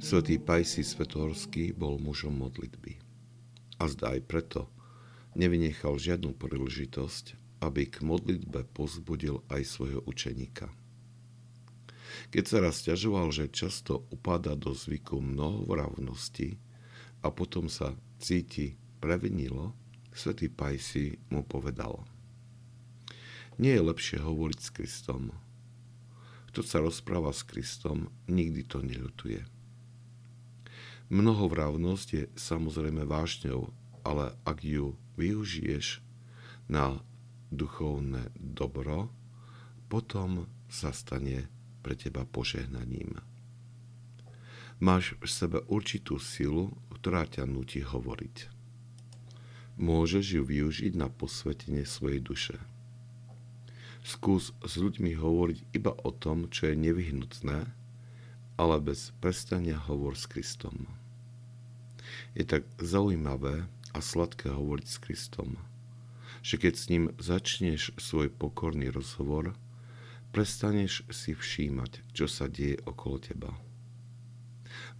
Svetý Pajsi Svetohorský bol mužom modlitby. A zdá aj preto nevynechal žiadnu príležitosť, aby k modlitbe pozbudil aj svojho učeníka. Keď sa raz ťažoval, že často upada do zvyku mnohovravnosti a potom sa cíti previnilo, svätý Pajsi mu povedal Nie je lepšie hovoriť s Kristom. Kto sa rozpráva s Kristom, nikdy to neľutuje. Mnohovravnosť je samozrejme vážňou, ale ak ju využiješ na duchovné dobro, potom sa stane pre teba požehnaním. Máš v sebe určitú silu, ktorá ťa nutí hovoriť. Môžeš ju využiť na posvetenie svojej duše. Skús s ľuďmi hovoriť iba o tom, čo je nevyhnutné, ale bez prestania hovor s Kristom. Je tak zaujímavé a sladké hovoriť s Kristom, že keď s ním začneš svoj pokorný rozhovor, prestaneš si všímať, čo sa deje okolo teba.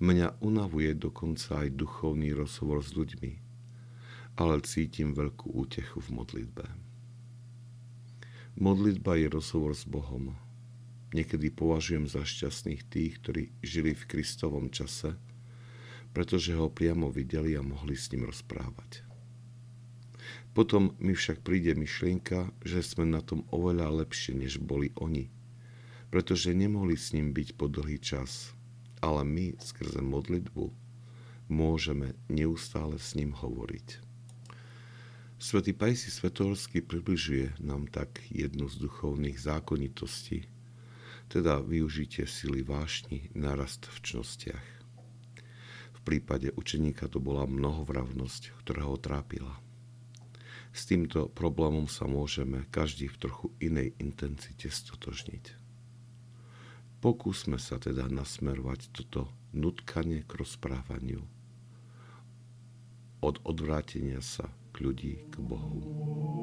Mňa unavuje dokonca aj duchovný rozhovor s ľuďmi, ale cítim veľkú útechu v modlitbe. Modlitba je rozhovor s Bohom. Niekedy považujem za šťastných tých, ktorí žili v Kristovom čase, pretože ho priamo videli a mohli s ním rozprávať. Potom mi však príde myšlienka, že sme na tom oveľa lepšie, než boli oni, pretože nemohli s ním byť po dlhý čas, ale my skrze modlitbu môžeme neustále s ním hovoriť. Svetý Pajsi Svetorský približuje nám tak jednu z duchovných zákonitostí, teda využitie sily vášni narast v čnostiach. Prípade učeníka to bola mnohovravnosť, ktorá ho trápila. S týmto problémom sa môžeme každý v trochu inej intenzite stotožniť. Pokúsme sa teda nasmerovať toto nutkanie k rozprávaniu od odvrátenia sa k ľudí k Bohu.